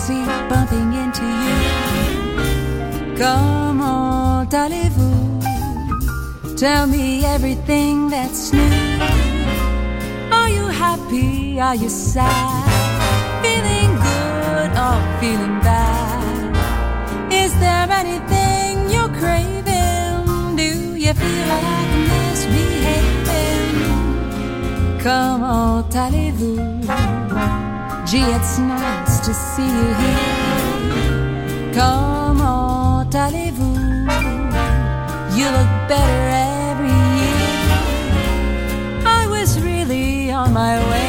Fancy bumping into you. Comment allez-vous? Tell me everything that's new. Are you happy? Are you sad? Feeling good or feeling bad? Is there anything you're craving? Do you feel like misbehaving? Comment allez-vous? Gee, it's nice to see you here. Comment allez-vous? You look better every year. I was really on my way,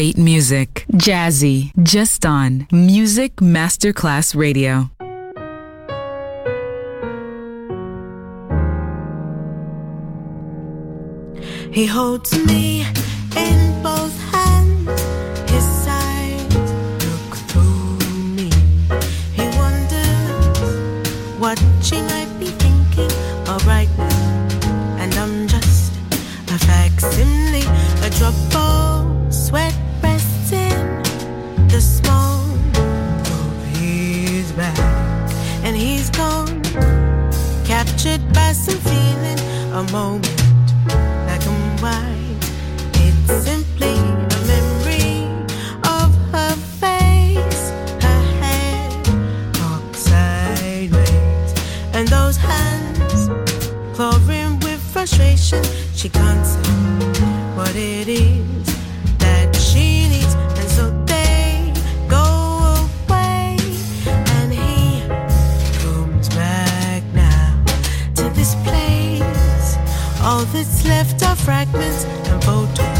Great music. Jazzy. Just on Music Masterclass Radio. He holds me in both past I'm feeling a moment like I'm white. It's simply a memory of her face, her head cocked sideways, and those hands clawing with frustration. She can't say what it is. with its left of fragments and photos.